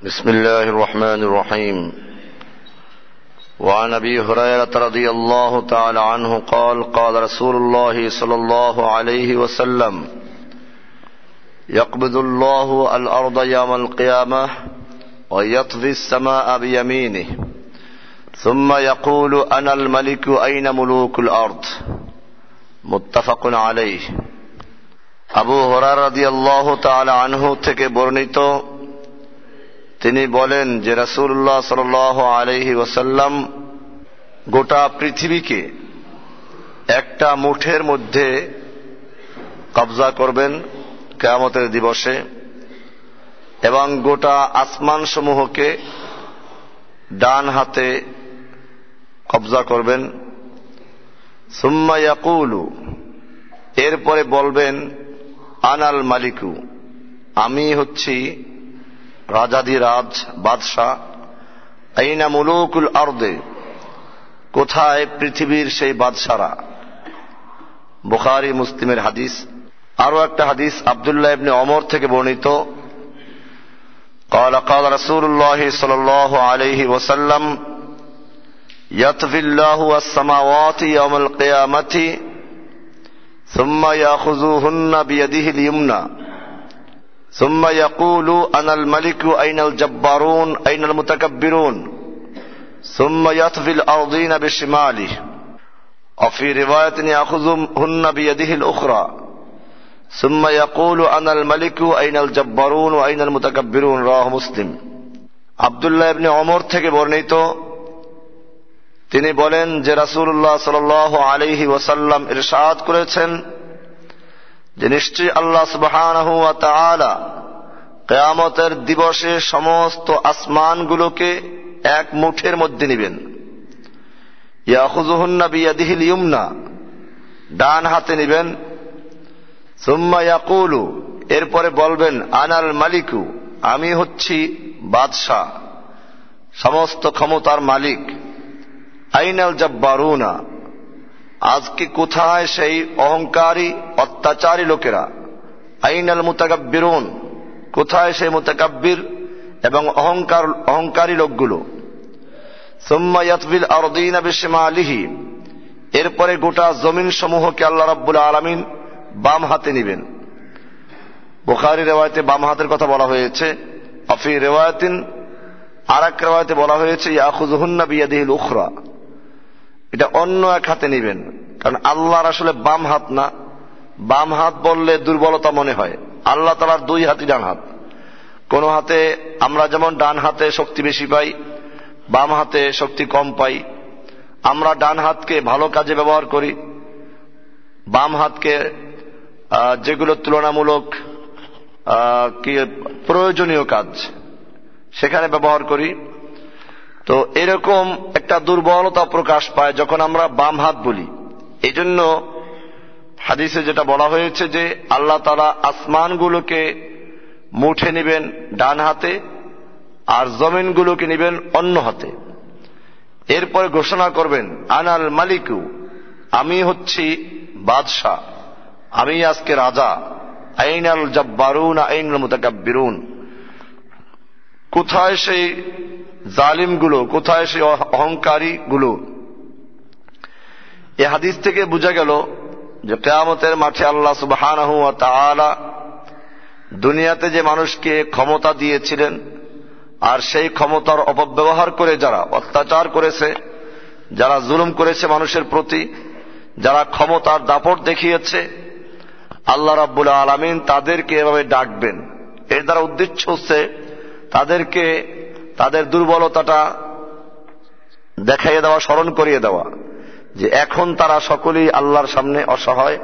بسم الله الرحمن الرحيم وعن ابي هريره رضي الله تعالى عنه قال قال رسول الله صلى الله عليه وسلم يقبض الله الارض يوم القيامه ويطفي السماء بيمينه ثم يقول انا الملك اين ملوك الارض متفق عليه আবু হরার রাদিয়াল্লাহ তাআলা আনহু থেকে বর্ণিত তিনি বলেন যে রাসূলুল্লাহ সাল্লাল্লাহু আলহি ওসাল্লাম গোটা পৃথিবীকে একটা মুঠের মধ্যে কবজা করবেন কেয়ামতের দিবসে এবং গোটা আসমান সমূহকে ডান হাতে কবজা করবেন। সুম্মা ইয়াকুলু, এরপরে বলবেন, আনাল মালিকু, আমি হচ্ছি রাজাদিরাজ বাদশাহ আইনা মুলুকুল আর্দে কোথায় পৃথিবীর সেই বাদশারা বুখারি মুসলিমের হাদিস আরো একটা হাদিস আবদুল্লাহ ইবনে অমর থেকে বর্ণিত قال قال رسول الله صلى الله عليه وسلم يطفي الله السماوات يوم القيامة ثم يأخذوهن بيده اليمنى ثم يقول أنا الملك أين الجبارون أين المتكبرون ثم يطفي الأرضين بشماله وفي رواية يأخذهن بيده الأخرى ثم يقول أنا الملك أين الجبارون وأين المتكبرون رواه مسلم আবদুল্লাহ ইবনে অমর থেকে বর্ণিত তিনি বলেন যে রাসূলুল্লাহ সাল্লাল্লাহু আলাইহি ওয়াসাল্লাম ইরশাদ করেছেন যে নিশ্চয়ই আল্লাহ তাআলা কিয়ামতের দিবসে সমস্ত আসমানগুলোকে এক মুঠের মধ্যে নেবেন। ইয়ুমনা ডান হাতে নেবেন। সুম্মা ইয়াকুলু, এরপরে বলবেন, আনাল মালিকু, আমি হচ্ছি বাদশাহ, সমস্ত ক্ষমতার মালিক। আইনাল জব্বারুনা আজকে কোথায় সেই অহংকারী, অত্যাচারী লোকেরা? আইনাল মুতাকাব্বিরুন, কোথায় সেই মুতাকাব্বির এবং অহংকার, অহংকারী লোকগুলো? সুম্মা ইয়াতবিল আরদিনা বিশমালিহি, এরপরে গোটা জমিন সমূহকে আল্লাহ রাব্বুল আলামিন বাম হাতে নিবেন। বুখারি রেওয়ায়তে বাম হাতের কথা বলা হয়েছে, অফি রেওয়ায়তিন আর এক রেওয়ায়তে বলা হয়েছে ইয়াখুজুহুন্না বিয়াদিহিল উখরা। এটা অন্য এক হাতে নিবেন। কারণ আল্লাহর আসলে বাম হাত না। বাম হাত বললে দুর্বলতা মনে হয়। আল্লাহ তালার দুই হাতই ডান হাত। কোন হাতে আমরা যেমন ডান হাতে শক্তি বেশি পাই, বাম হাতে শক্তি কম পাই। আমরা ডান হাতকে ভালো কাজে ব্যবহার করি। বাম হাতকে যেগুলো তুলনামূলক প্রয়োজনীয় কাজ, সেখানে ব্যবহার করি। তো এরকম একটা দুর্বলতা প্রকাশ পায় যখন আমরা বাম হাত বলি। এই জন্য হাদিসে যেটা বলা হয়েছে যে, আল্লাহ তারা আসমানগুলোকে মুঠে নেবেন ডান হাতে আর জমিনগুলোকে নেবেন অন্য হাতে। এরপরে ঘোষণা করবেন, আনাল মালিকু, আমি হচ্ছি বাদশাহ, আমি আজকে রাজা আইন আইনাল জব্বারুন, আইনাল মুতাকাব্বিরুন। কোথায় সেই জালিমগুলো, কোথায় সেই অহংকারী গুলো এ হাদিস থেকে বোঝা গেল যে কেয়ামতের মাঠে আল্লাহ সুবাহ দুনিয়াতে যে মানুষকে ক্ষমতা দিয়েছিলেন আর সেই ক্ষমতার অপব্যবহার করে যারা, অত্যাচার করেছে, যারা জুলুম করেছে মানুষের প্রতি, যারা ক্ষমতার দাপট দেখিয়েছে, আল্লাহ রাব্বুল আলমিন তাদেরকে এভাবে ডাকবেন। এর দ্বারা উদ্দেশ্য হচ্ছে তাদেরকে, তাদের দুর্বলতাটা দেখাইয়ে দেওয়া, স্মরণ করিয়ে দেওয়া যে এখন তারা সকলেই আল্লাহর সামনে অসহায়,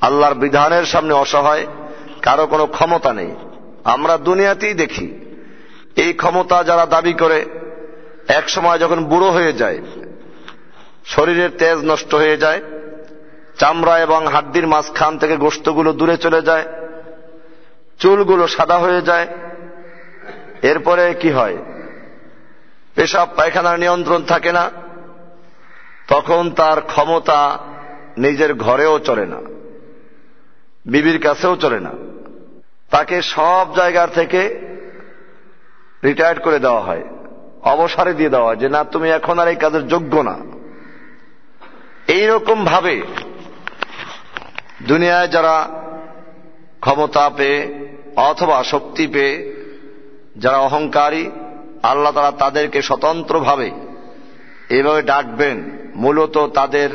আল্লাহর বিধানের সামনে অসহায়, কারও কোনো ক্ষমতা নেই। আমরা দুনিয়াতেই দেখি, এই ক্ষমতা যারা দাবি করে এক সময় যখন বুড়ো হয়ে যায়, শরীরের তেজ নষ্ট হয়ে যায়, চামড়া এবং হাড্ডির মাঝখান থেকে গোস্তগুলো দূরে চলে যায়, চুলগুলো সাদা হয়ে যায় এরপরে কি হয়? পেশাব, পায়খানার নিয়ন্ত্রণ থাকে না। তখন তার ক্ষমতা নিজের ঘরেও চলে না। বিবির কাছেও চলে না। তাকে সব জায়গার থেকে রিটায়ার্ড করে দেওয়া হয়। অবসরে দিয়ে দেওয়া হয় যে, না, তুমি এখন আর এই কাজের যোগ্য না। এইরকম ভাবে দুনিয়ায় যারা ক্ষমতা পেয়ে অথবা শক্তি পেয়ে যারা অহংকারী, আল্লাহ তারা তাদেরকে স্বতন্ত্রভাবে এভাবে ডাকবেন। মূলত তাদের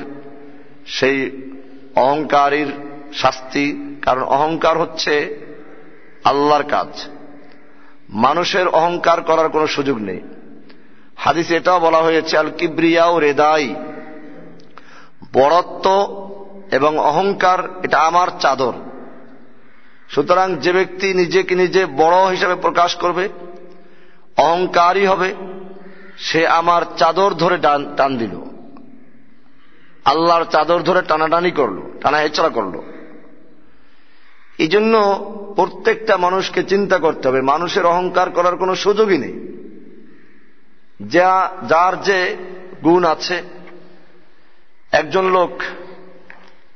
সেই অহংকারীর শাস্তি, কারণ অহংকার হচ্ছে আল্লাহর কাজ। মানুষের অহংকার করার কোনো সুযোগ নেই। হাদিস এটাও বলা হয়েছে আল কিব্রিয়াও রেদাই। বড়ত্ব এবং অহংকার, এটা আমার চাদর। সুতরাং যে ব্যক্তি নিজেকে নিজে বড় হিসাবে প্রকাশ করবে, অহংকারী হবে, সে আমার চাদর ধরে টান দিল। আল্লাহর চাদর ধরে টানাটানি করল টানা হেচড়া করল। এই জন্য প্রত্যেকটা মানুষকে চিন্তা করতে হবে, মানুষের অহংকার করার কোনো সুযোগই নেই। যা, যার যে গুণ আছে, একজন লোক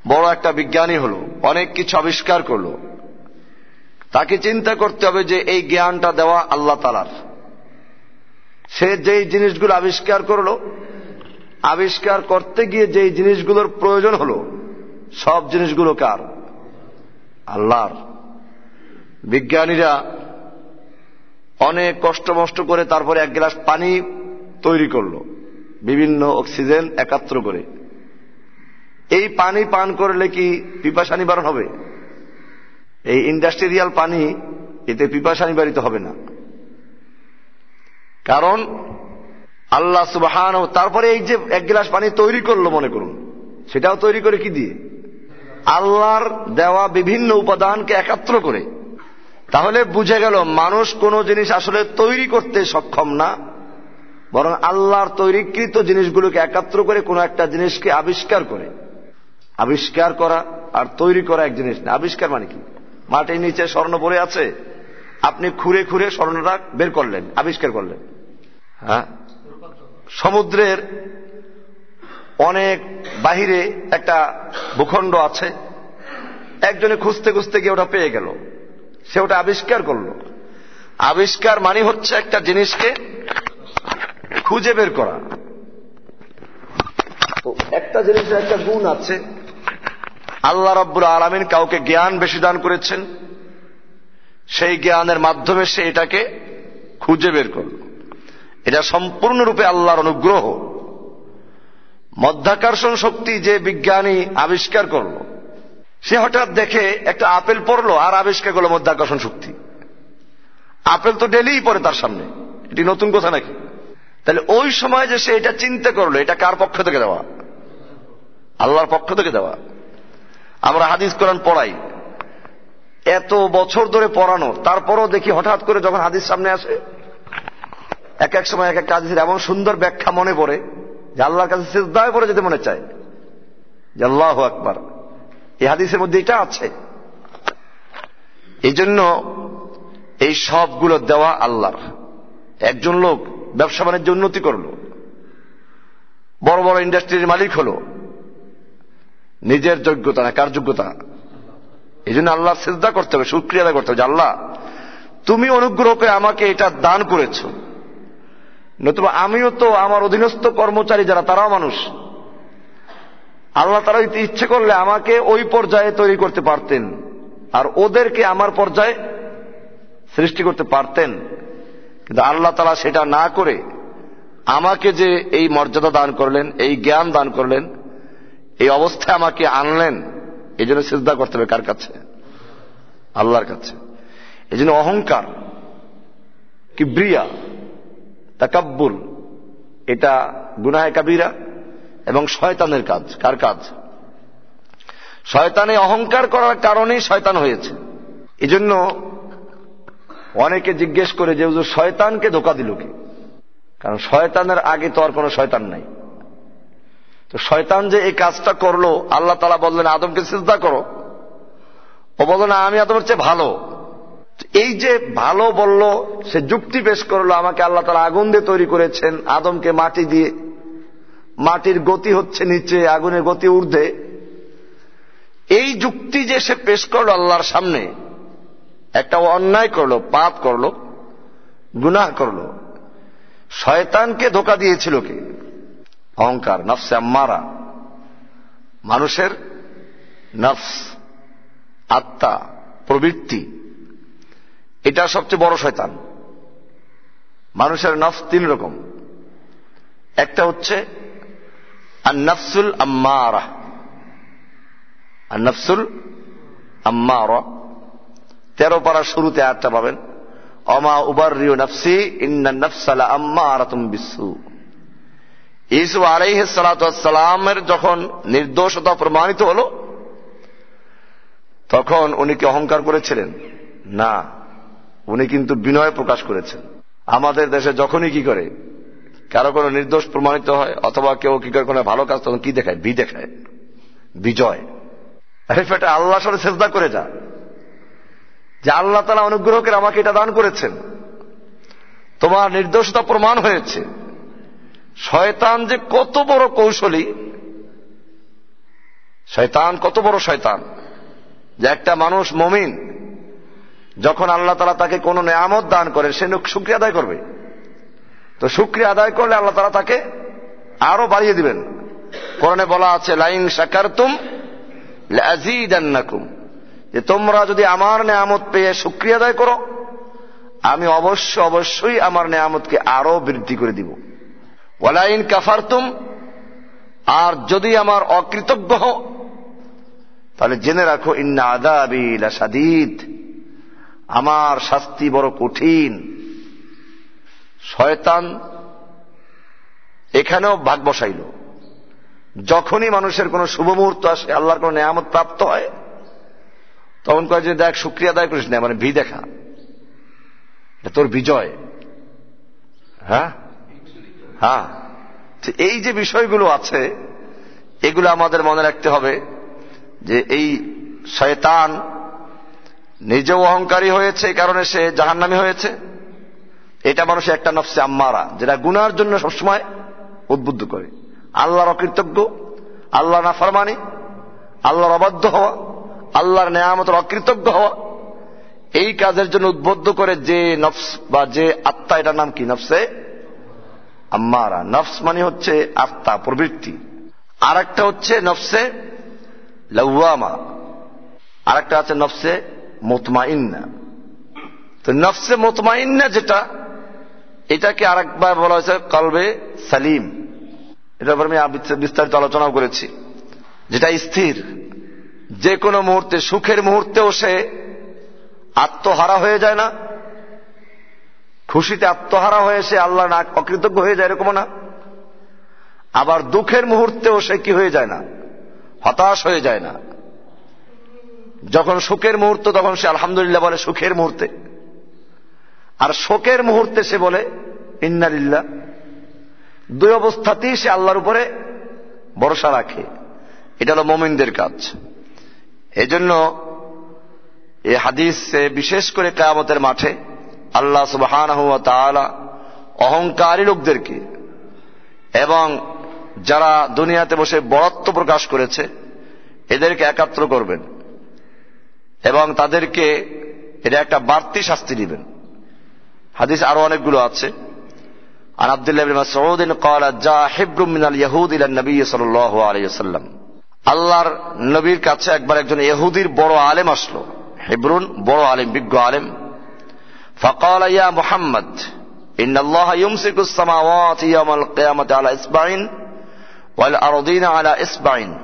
বড় একটা বিজ্ঞানী হলো, অনেক কিছু আবিষ্কার করল। তাকে চিন্তা করতে হবে যে এই জ্ঞানটা দেওয়া আল্লাহ তালার। সে যেই জিনিসগুলো আবিষ্কার করল, আবিষ্কার করতে গিয়ে যেই জিনিসগুলোর প্রয়োজন হলো, সব জিনিসগুলো কার? আল্লাহর। বিজ্ঞানীরা অনেক কষ্ট মষ্ট করে তারপরে এক গ্লাস পানি তৈরি করল, বিভিন্ন অক্সিজেন একাত্র করে। এই পানি পান করলে কি পিপাসা নিবারণ হবে? এই ইন্ডাস্ট্রিয়াল পানি এতে পিপাসা নিবারিত হবে না। কারণ আল্লাহ সুবাহান তারপরে এই যে এক গ্লাস পানি তৈরি করল মনে করুন, সেটাও তৈরি করে কি দিয়ে? আল্লাহর দেওয়া বিভিন্ন উপাদানকে একাত্র করে। তাহলে বুঝে গেল মানুষ কোন জিনিস আসলে তৈরি করতে সক্ষম না, বরং আল্লাহর তৈরিকৃত জিনিসগুলোকে একাত্র করে কোন একটা জিনিসকে আবিষ্কার করে। আবিষ্কার করা আর তৈরি করা এক জিনিস না। আবিষ্কার মানে কি? মাটির নিচে স্বর্ণ পড়ে আছে। আপনি খুঁড়ে খুঁড়ে স্বর্ণটা বের করলেন, আবিষ্কার করলেন। হ্যাঁ? সমুদ্রের অনেক বাহিরে একটা ভূখণ্ড আছে। একজনে খুঁজতে খুঁজতে গিয়ে ওটা পেয়ে গেল। সে ওটা আবিষ্কার করল। আবিষ্কার মানে হচ্ছে একটা জিনিসকে খুঁজে বের করা। একটা জিনিসের একটা গুণ আছে। আল্লাহ রব্বুর আলমিন কাউকে জ্ঞান বেশি দান করেছেন। সেই জ্ঞানের মাধ্যমে সে এটাকে খুঁজে বের করল। এটা সম্পূর্ণরূপে আল্লাহর অনুগ্রহ। মধ্যাকর্ষণ শক্তি যে বিজ্ঞানী আবিষ্কার করল, সে হঠাৎ দেখে একটা আপেল পড়ল আর আবিষ্কার করল মধ্যাকর্ষণ শক্তি। আপেল তো ডেলিই পড়ে তার সামনে। এটি নতুন কথা নাকি? তাহলে ওই সময় যে সে এটা চিন্তা করল, এটা কার পক্ষ থেকে দেওয়া? আল্লাহর পক্ষ থেকে দেওয়া। আমরা হাদিস কোরআন পড়াই। এত বছর ধরে পড়ানো, তারপরও দেখি হঠাৎ করে যখন হাদিস সামনে আসে, এক এক সময় এক একটা হাদিসের এমন সুন্দর ব্যাখ্যা মনে পড়ে যে আল্লাহর কাছে সিদ্ধায় পড়ে যেতে মনে চায়। যে আল্লাহ আকবার। এই হাদিসের মধ্যে এটা আছে। এই জন্য এই সবগুলো দেওয়া আল্লাহর। একজন লোক ব্যবসা বাণিজ্য উন্নতি করল। বড় বড় ইন্ডাস্ট্রির মালিক হল। নিজের যোগ্যতা না কার যোগ্যতা? এই জন্য আল্লাহ শ্রদ্ধা করতে হবে সুক্রিয়া করতে হবে যে আল্লাহ, তুমি অনুগ্রহ করে আমাকে এটা দান করেছ। নতুবা আমিও তো আমার অধীনস্থ কর্মচারী যারা, তারাও মানুষ। আল্লাহ তারা ইচ্ছে করলে আমাকে ওই পর্যায়ে তৈরি করতে পারতেন। আর ওদেরকে আমার পর্যায়ে সৃষ্টি করতে পারতেন। কিন্তু আল্লাহ তালা সেটা না করে আমাকে যে এই মর্যাদা দান করলেন, এই জ্ঞান দান করলেন এই অবস্থায় আমাকে আনলেন এই জন্য শ্রদ্ধা করতে হবে কার কাছে? আল্লাহর কাছে। এই জন্য অহংকার কি ব্রিয়া তাকাব্বুল, এটা গুনায় কাবিরা এবং শয়তানের কাজ। কার কাজ? শয়তানে অহংকার করার কারণেই শয়তান হয়েছে। এজন্য অনেকে জিজ্ঞেস করে যে শয়তানকে ধোকা দিল কি? কারণ শয়তানের আগে তো আর কোনো শয়তান নাই। তো শয়তান যে এই কাজটা করল, আল্লাহ তালা বললেন, আদমকে চিন্তা করো। ও বলল, না, আমি আদমের চেয়ে ভালো। এই যে ভালো বলল, সে যুক্তি পেশ করল, আমাকে আল্লাহ তালা আগুন দিয়ে তৈরি করেছেন, আদমকে মাটি দিয়ে। মাটির গতি হচ্ছে নিচে, আগুনের গতি ঊর্ধ্বে। এই যুক্তি যে সে পেশ করল আল্লাহর সামনে, একটা অন্যায় করল, পাপ করল, গুনাহ করল। শয়তানকে ধোকা দিয়েছিল কে? অহংকার, নফসে আম্মারা। মানুষের নফস, আত্মা, প্রবৃত্তি, এটা সবচেয়ে বড় শয়তান। মানুষের নফস তিন রকম। একটা হচ্ছে আর আন্নাফসুল আম্মারা। আর আন্নাফসুল আম্মারা। তেরো পারা শুরুতে আটটা পাবেন, অমা উবার রিও নফসি ইন্না নফসালা আম্মারাতুম বিসু ইসু আলাইহ সালামের যখন নির্দোষতা প্রমাণিত হল, তখন উনি কি অহংকার করেছিলেন? না, উনি কিন্তু বিনয় প্রকাশ করেছেন। আমাদের দেশে যখনই কি করে, কারও কোনো নির্দোষ প্রমাণিত হয়, অথবা কেউ কি করে কোনো ভালো কাজ, তখন কি দেখায়? বি দেখায়। বিজয়। ফেটে আল্লাহ সাথে চেষ্টা করে যা। যে আল্লাহ তালা অনুগ্রহ করে আমাকে এটা দান করেছেন। তোমার নির্দোষতা প্রমাণ হয়েছে। শয়তান যে কত বড় কৌশলী, শয়তান কত বড় শয়তান? যে একটা মানুষ মমিন, যখন আল্লাহ তালা তাকে কোনো নেয়ামত দান করেন সে শুক্রিয়া আদায় করবে। তো শুক্রিয়া আদায় করলে আল্লাহ তালা তাকে আরও বাড়িয়ে দিবেন। কোরআনে বলা আছে, লাইন সাকারতুম লাজিদান্নাকুম যে তোমরা যদি আমার নেয়ামত পেয়ে শুক্রিয়া আদায় করো, আমি অবশ্য অবশ্যই আমার নেয়ামতকে আরও বৃদ্ধি করে দিব। ওয়ালাইন কাফারতুম, আর যদি আমার অকৃতজ্ঞ হও, তাহলে জেনে রাখো, ইন্না আদাবিল আমার শাস্তি বড় কঠিন। শয়তান এখানেও ভাগ বসাইল। যখনই মানুষের কোন শুভ মুহূর্ত আসে, আল্লাহর কোন নেয়ামত প্রাপ্ত হয়, তখন কয় যে, দেখ, শুক্রিয়া আদায় করিস না মানে ভি দেখা। তোর বিজয়। হ্যাঁ? হ্যাঁ? এই যে বিষয়গুলো আছে, এগুলো আমাদের মনে রাখতে হবে যে এই শয়তান নিজেও অহংকারী হয়েছে, এই কারণে সে জাহান্নামি হয়েছে। এটা মানুষের একটা নফসে আম্মারা, যেটা গুনার জন্য সবসময় উদ্বুদ্ধ করে। আল্লাহর অকৃতজ্ঞ আল্লাহ না ফরমানি আল্লাহর অবাধ্য হওয়া, আল্লাহর নেয়ামতের অকৃতজ্ঞ হওয়া, এই কাজের জন্য উদ্বুদ্ধ করে যে নফস বা যে আত্মা, এটার নাম কি? নফসে আম্মারা। নফস মানে হচ্ছে আত্মা, প্রবৃত্তি। আর একটা হচ্ছে নফসে লৌয়ামা আর একটা আছে নফসে মোতমাইন্না। তো নফসে মোতমাইন্না যেটা, এটাকে আর একবার বলা হয়েছে কলবে সালিম। এটা ব্যাপারে আমি বিস্তারিত আলোচনাও করেছি। যেটা স্থির। যে কোনো মুহূর্তে সুখের মুহূর্তেও সে আত্মহারা হয়ে যায় না। খুশিতে আত্মহারা হয়ে সে আল্লাহ না অকৃতজ্ঞ হয়ে যায় এরকম না। আবার দুঃখের মুহূর্তেও সে কি হয়ে যায় না? হতাশ হয়ে যায় না। যখন সুখের মুহূর্ত, তখন সে আলহামদুলিল্লাহ বলে সুখের মুহূর্তে। আর শোকের মুহূর্তে সে বলে, ইন্নালিল্লাহ। দুই অবস্থাতেই সে আল্লাহর উপরে ভরসা রাখে। এটা হল মোমিনদের কাজ। এজন্য এই হাদিস বিশেষ করে কেয়ামতের মাঠে আল্লাহ সুবাহান অহংকারী লোকদেরকে এবং যারা দুনিয়াতে বসে বরত্ব প্রকাশ করেছে এদেরকে একাত্র করবেন এবং তাদেরকে এটা একটা বাড়তি শাস্তি দিবেন হাদিস আরো অনেকগুলো আছে আর আব্দুল্লাহ মাসউদ قال جاء حبر من اليهود الى النبي صلى الله عليه وسلم আল্লাহর নবীর কাছে একবার একজন ইহুদির বড় আলেম আসলো হেব্রুন বড় আলেম বিজ্ঞ আলেম فقال يا محمد إن الله يمسك السماوات يوم القيامة على إصبعين والأرضين على إصبعين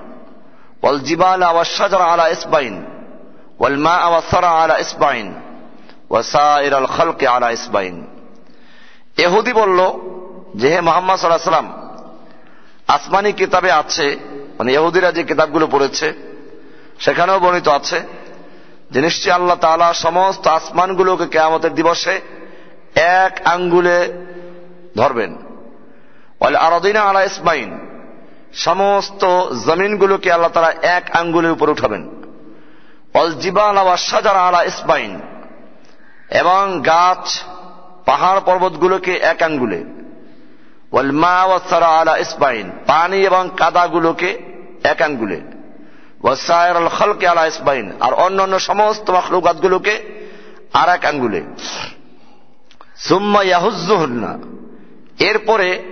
والجبال والشجر على إصبعين والماء والثرى على إصبعين وسائر الخلق على إصبعين এহুদি বলল যে হে মোহাম্মদ সাল্লাহ সাল্লাম আসমানি কিতাবে আছে মানে ইহুদিরা যে কিতাবগুলো পড়েছে সেখানেও বর্ণিত আছে যে নিশ্চয় আল্লাহ তালা সমস্ত আসমানগুলোকে কেয়ামতের দিবসে এক আঙ্গুলে ধরবেন। আরদিনা আলা ইসমাইন, সমস্ত জমিনগুলোকে আল্লাহ তালা এক আঙ্গুলের উপর উঠাবেন। অল জিবাল সাজার আলা ইসমাইন, এবং গাছ, পাহাড় পর্বতগুলোকে এক আঙ্গুলে। ওয়ালমা ওয়াসারা আলা ইসমাইন, পানি এবং কাদাগুলোকে এক আঙ্গুলে। আল আর অন্য অন্য সমস্ত মখলুকাতগুলোকে আর এক আঙ্গুলে। এরপরে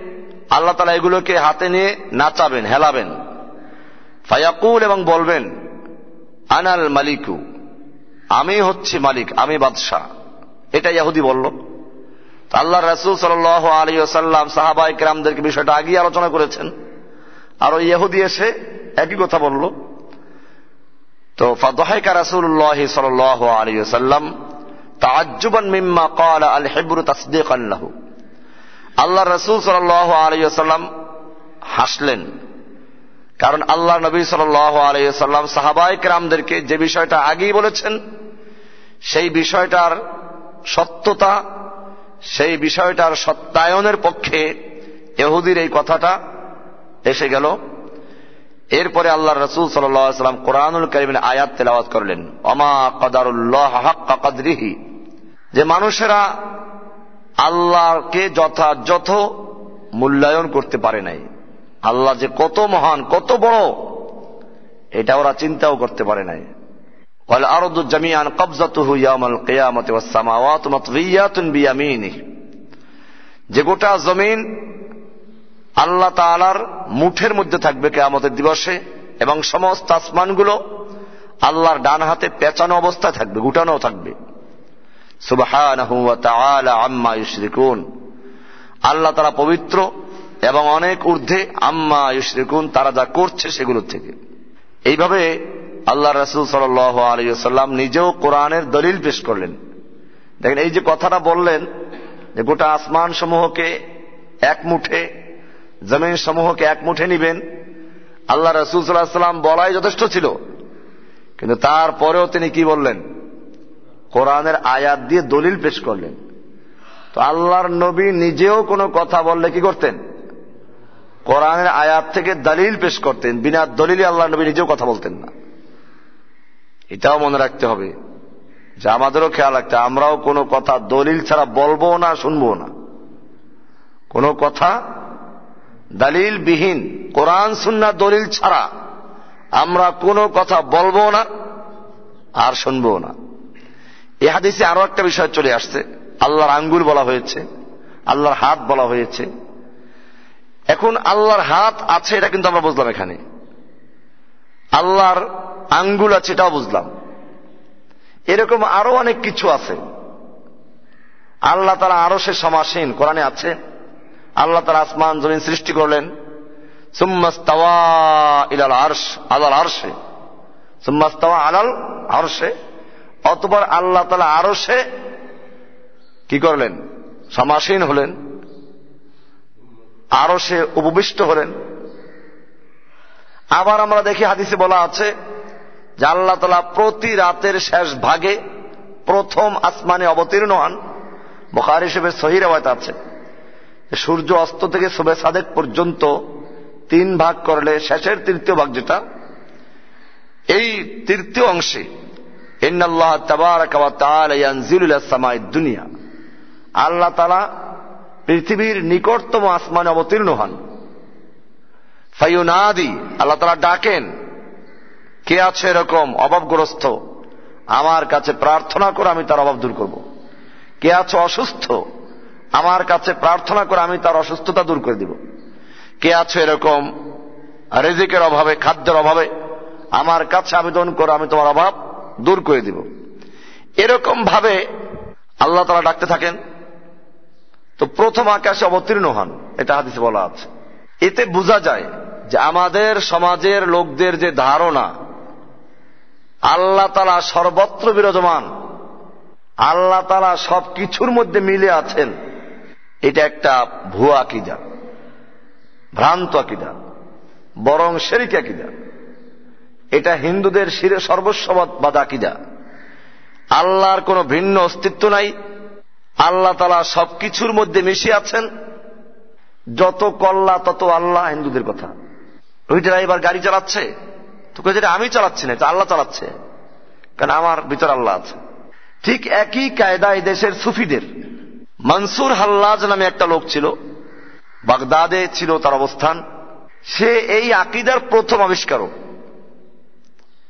আল্লাহ তালা এগুলোকে হাতে নিয়ে নাচাবেন, হেলাবেন। ফায়াকুল এবং বলবেন, আনাল মালিকু, আমি হচ্ছি মালিক, আমি বাদশাহ। এটা ইয়াহুদি বলল। আল্লাহ রাসুল সাল আলী আসাল্লাম সাহাবাই কেরামদেরকে বিষয়টা আগেই আলোচনা করেছেন। আর ওই ইহুদি এসে একই কথা বলল। তো ফাদহাইকা রাসুল্লাহ সাল আলী সাল্লাম তাজ্জুবান মিম্মা কাল আল হেবরু তাসদিক আল্লাহ আল্লাহ রসুল সাল আলী সাল্লাম হাসলেন। কারণ আল্লাহ নবী সাল আলী সাল্লাম সাহাবাই কেরামদেরকে যে বিষয়টা আগেই বলেছেন, সেই বিষয়টার সত্যতা, সেই বিষয়টার সত্যায়নের পক্ষে এহুদির এই কথাটা এসে গেল। এরপরে আল্লাহ রসুল সাল্লাম কোরআনুল করিমের আয়াত তেলাওয়াত করলেন। অমা কদারুল্লাহ কাদরিহি। যে মানুষেরা আল্লাহকে যথাযথ মূল্যায়ন করতে পারে নাই। আল্লাহ যে কত মহান, কত বড়, এটা ওরা চিন্তাও করতে পারে নাই। জামিয়ান যে গোটা জমিন আল্লাহ তালার মুঠের মধ্যে থাকবে কেয়ামতের দিবসে এবং সমস্ত আসমানগুলো আল্লাহর ডান হাতে পেঁচানো অবস্থায় থাকবে গুটানো থাকবে। আম্মা আল্লাহ তারা পবিত্র এবং অনেক ঊর্ধ্বে আম্মা ইউশরিকুন, তারা যা করছে সেগুলোর থেকে। এইভাবে আল্লাহ রসুল সাল আলিয়াল্লাম নিজেও কোরআনের দলিল পেশ করলেন। দেখেন এই যে কথাটা বললেন যে গোটা আসমান সমূহকে এক মুঠে জমিন সমূহকে এক মুঠে নিবেন। আল্লাহ রসুল সাল্লাহ সাল্লাম বলাই যথেষ্ট ছিল। কিন্তু তারপরেও তিনি কি বললেন? কোরআনের আয়াত দিয়ে দলিল পেশ করলেন। তো আল্লাহর নবী নিজেও কোনো কথা বললে কি করতেন? কোরআনের আয়াত থেকে দলিল পেশ করতেন। বিনা দলিলে আল্লাহ নবী নিজেও কথা বলতেন না। এটাও মনে রাখতে হবে যে আমাদেরও খেয়াল রাখতে আমরাও কোনো কথা দলিল ছাড়া বলব না, শুনব না। কোনো কথা দলিল বিহীন কোরআন সুন্না দলিল ছাড়া আমরা কোনো কথা বলব না আর শুনব না। এ হাদিসে আরও একটা বিষয় চলে আসছে। আল্লাহর আঙ্গুল বলা হয়েছে, আল্লাহর হাত বলা হয়েছে। এখন আল্লাহর হাত আছে এটা কিন্তু আমরা বুঝলাম এখানে। আল্লাহর আঙ্গুল আছে এটাও বুঝলাম। এরকম আরও অনেক কিছু আছে। আল্লাহ তারা আরও সে সমাসীন, কোরআনে আছে আল্লাহ তারা আসমান জমিন সৃষ্টি করলেন। ইলাল আরশ, আলাল আরশে। আরশে। অতবার আল্লাহ তালা আরও সে কি করলেন? সমাসীন হলেন। আরও সে উপবিষ্ট হলেন। আবার আমরা দেখি হাদিসে বলা আছে যে আল্লাহ তালা প্রতি রাতের শেষ ভাগে প্রথম আসমানে অবতীর্ণ হন। বখার হিসেবে সহির আওয়াত আছে। সূর্য অস্ত থেকে সুবে সাদেক পর্যন্ত তিন ভাগ করলে শেষের তৃতীয় ভাগ যেটা? এই তৃতীয় অংশে, ইন্নাল্লাহ দুনিয়া। আল্লাহ তালা পৃথিবীর নিকটতম আসমানে অবতীর্ণ হন। ফাইনাদি আল্লাহ তালা ডাকেন, কে আছে এরকম অভাবগ্রস্ত? আমার কাছে প্রার্থনা করে আমি তার অভাব দূর করব। কে আছে অসুস্থ? আমার কাছে প্রার্থনা করে আমি তার অসুস্থতা দূর করে দিব। কে আছো এরকম? রেজিকের অভাবে, খাদ্যের অভাবে? আমার কাছে আবেদন করে আমি তোমার অভাব দূর করে দিব। এরকম ভাবে আল্লাহ তারা ডাকতে থাকেন। তো প্রথম আকাশে অবতীর্ণ হন, এটা হাদিসে বলা আছে। এতে বোঝা যায় যে আমাদের সমাজের লোকদের যে ধারণা, আল্লাহ তালা সর্বত্র বিরাজমান, আল্লাহ তালা সব কিছুর মধ্যে মিলে আছেন। এটা একটা ভুয়া আকিদা, ভ্রান্ত আকিদা, বরং শেরিক আকিদা। এটা হিন্দুদের শিরে সর্বস্ববাদ আকিদা। আল্লাহর কোনো ভিন্ন অস্তিত্ব নাই। আল্লাহ তালা সবকিছুর মধ্যে মিশে আছেন। যত কল্লা, তত আল্লাহ হিন্দুদের কথা। ওই ড্রাইভার গাড়ি চালাচ্ছে। তো যেটা আমি চালাচ্ছি না, এটা আল্লাহ চালাচ্ছে। কারণ আমার ভিতর আল্লাহ আছে। ঠিক একই কায়দায় দেশের সুফিদের মনসুর হাল্লাজ নামে একটা লোক ছিল, বাগদাদে ছিল তার অবস্থান। সে এই আকিদার প্রথম আবিষ্কারক।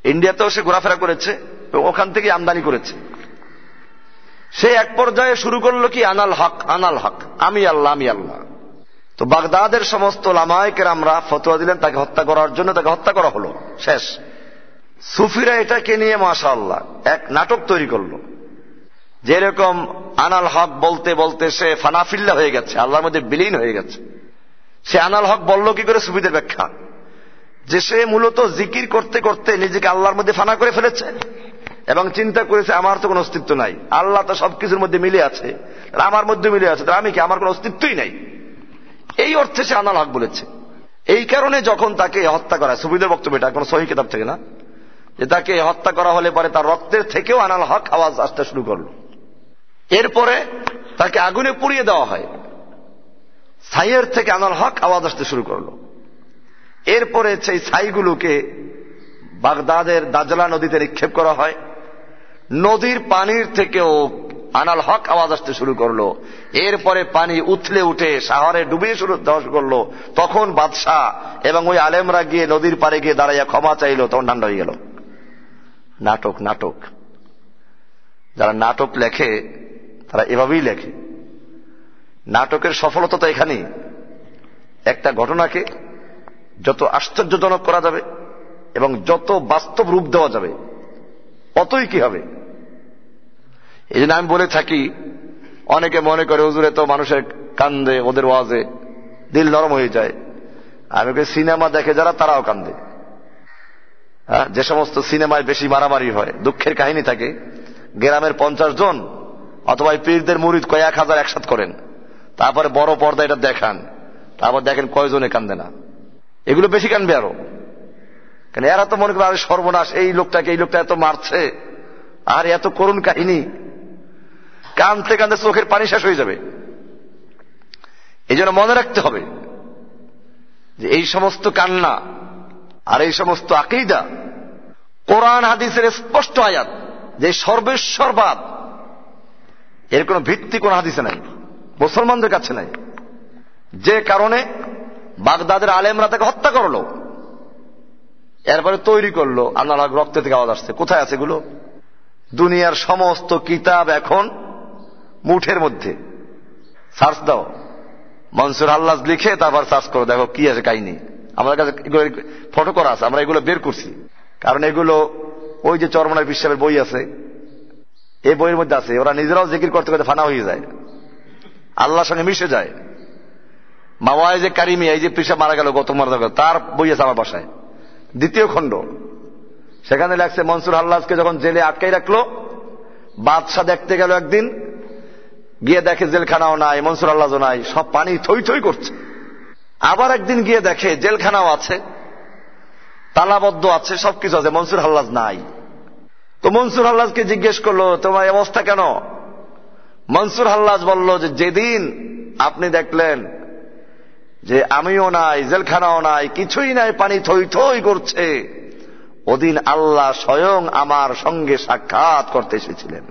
ইন্ডিয়াতেও সে ঘোরাফেরা করেছে ওখান থেকে আমদানি করেছে। সে এক পর্যায়ে শুরু করল কি, আনাল হক আনাল হক, আমি আল্লাহ আমি আল্লাহ। তো বাগদাদের সমস্ত লামায়কের আমরা ফতোয়া দিলেন, তাকে হত্যা করার জন্য তাকে হত্যা করা হলো। শেষ। সুফিরা এটাকে নিয়ে মাশা আল্লাহ এক নাটক তৈরি করল। যেরকম আনাল হক বলতে বলতে সে ফানাফিল্লা হয়ে গেছে, আল্লাহর মধ্যে বিলীন হয়ে গেছে। সে আনাল হক বলল কি করে সুফিদের ব্যাখ্যা? যে সে মূলত জিকির করতে করতে নিজেকে আল্লাহর মধ্যে ফানা করে ফেলেছে এবং চিন্তা করেছে, আমার তো কোনো অস্তিত্ব নাই। আল্লাহ তো সবকিছুর মধ্যে মিলে আছে। আমার মধ্যে মিলে আছে আমি কি, আমার কোনো অস্তিত্বই নাই? এই অর্থে সে আনাল হক বলেছে। এই কারণে যখন তাকে হত্যা করা, সুবিধের বক্তব্য এটা, কোনো সহি কিতাব থেকে না, যে তাকে হত্যা করা হলে পরে তার রক্তের থেকেও আনাল হক আওয়াজ আসতে শুরু করল। এরপরে তাকে আগুনে পুড়িয়ে দেওয়া হয়। ছাইয়ের থেকে আনাল হক আওয়াজ আসতে শুরু করল। এরপরে সেই ছাইগুলোকে বাগদাদের দাজলা নদীতে নিক্ষেপ করা হয়। নদীর পানির থেকেও আনাল হক আওয়াজ আসতে শুরু করল। এরপরে পানি উথলে উঠে শহরে ডুবিয়ে শুরু করল। তখন বাদশাহ এবং ওই আলেমরা গিয়ে নদীর পারে গিয়ে দাঁড়াইয়া ক্ষমা চাইল, তখন ঠান্ডা হয়ে গেল। নাটক নাটক। যারা নাটক লেখে তারা এভাবেই লেখে। নাটকের সফলতা তো এখানেই। একটা ঘটনাকে যত আশ্চর্যজনক করা যাবে এবং যত বাস্তব রূপ দেওয়া যাবে অতই কি হবে? এই জন্য আমি বলে থাকি, অনেকে মনে করে, হুজুরে, তো মানুষের কান্দে, ওদের ওয়াজে দিল নরম হয়ে যায়। আমি সিনেমা দেখে যারা, তারাও কান্দে। হ্যাঁ যে সমস্ত সিনেমায় বেশি মারামারি হয়, দুঃখের কাহিনী থাকে, গ্রামের পঞ্চাশ জন অথবা পীরদের মুরিদ কয়েক হাজার একসাথ করেন। তারপরে বড় পর্দা এটা দেখান। তারপর দেখেন কয়জনে কান্দে না। এগুলো বেশি কানবে আরও। কেন এরা তো মনে করে আরে সর্বনাশ, এই লোকটাকে, এই লোকটা এত মারছে, আর এত করুণ কাহিনী। কানতে কানতে চোখের পানি শেষ হয়ে যাবে। এই জন্য মনে রাখতে হবে যে এই সমস্ত কান্না আর এই সমস্ত আকেইদা কোরআন, হাদিসের স্পষ্ট আয়াত, যে সর্বেশ্বরবাদ এর কোন ভিত্তি, কোন হাদিসে নাই। মুসলমানদের কাছে নাই। যে কারণে বাগদাদের আলেমরা তাকে হত্যা করল। এরপরে তৈরি করল, আল্লাহ রক্ত থেকে আওয়াজ আসছে। কোথায় আছে এগুলো? দুনিয়ার সমস্ত কিতাব এখন মুঠের মধ্যে। সার্চ দাও। মনসুর আল্লাহ লিখে তারপর সার্চ করো, দেখো কি আছে, কাহিনী। আমাদের কাছে ফটো করা আছে, আমরা এগুলো বের করছি। কারণ এগুলো ওই যে চরমনার বিশ্বের বই আছে এই বইয়ের মধ্যে আছে, ওরা নিজেরাও জিকির করতে করতে ফানা হয়ে যায়। আল্লাহর সঙ্গে মিশে যায়। মাওয়ায় যে কারিমি এই যে পিসা মারা গেল গত মারা গেল, তার বই আছে আমার বাসায়। দ্বিতীয় খণ্ড। সেখানে লাগছে মনসুর আল্লাহকে যখন জেলে আটকাই রাখল, বাদশাহ দেখতে গেল একদিন, গিয়ে দেখে জেলখানাও নাই, মনসুর আল্লাহ নাই, সব পানি থই থই করছে। আবার একদিন গিয়ে দেখে জেলখানাও আছে, তালাবদ্ধ আছে, সবকিছু আছে, মনসুর হাল্লাজ নাই। তো মনসুর হাল্লাজকে জিজ্ঞেস করল, তোমার অবস্থা কেন? মনসুর হাল্লাজ বলল যে, যেদিন আপনি দেখলেন যে আমিও নাই, জেলখানাও নাই, কিছুই নাই, পানি থই থই করছে, ওদিন আল্লাহ স্বয়ং আমার সঙ্গে সাক্ষাৎ করতে এসেছিলেন।